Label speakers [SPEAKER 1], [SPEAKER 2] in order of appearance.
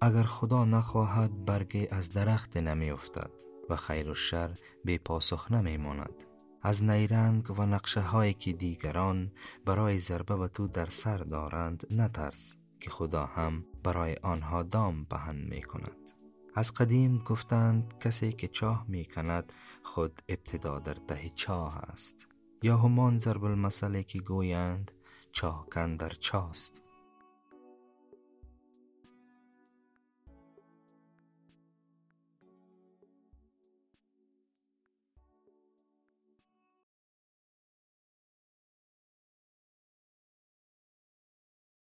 [SPEAKER 1] اگر خدا نخواهد برگی از درخت نمی افتد و خیر و شر بی پاسخ نمی ماند از نیرنگ و نقشه هایی که دیگران برای ضربه و تو در سر دارند نترس که خدا هم برای آنها دام پهن می کند از قدیم گفتند کسی که چاه می کند خود ابتدا در ته چاه است یا همان ضرب المثلی که گویند چاه کن در چاست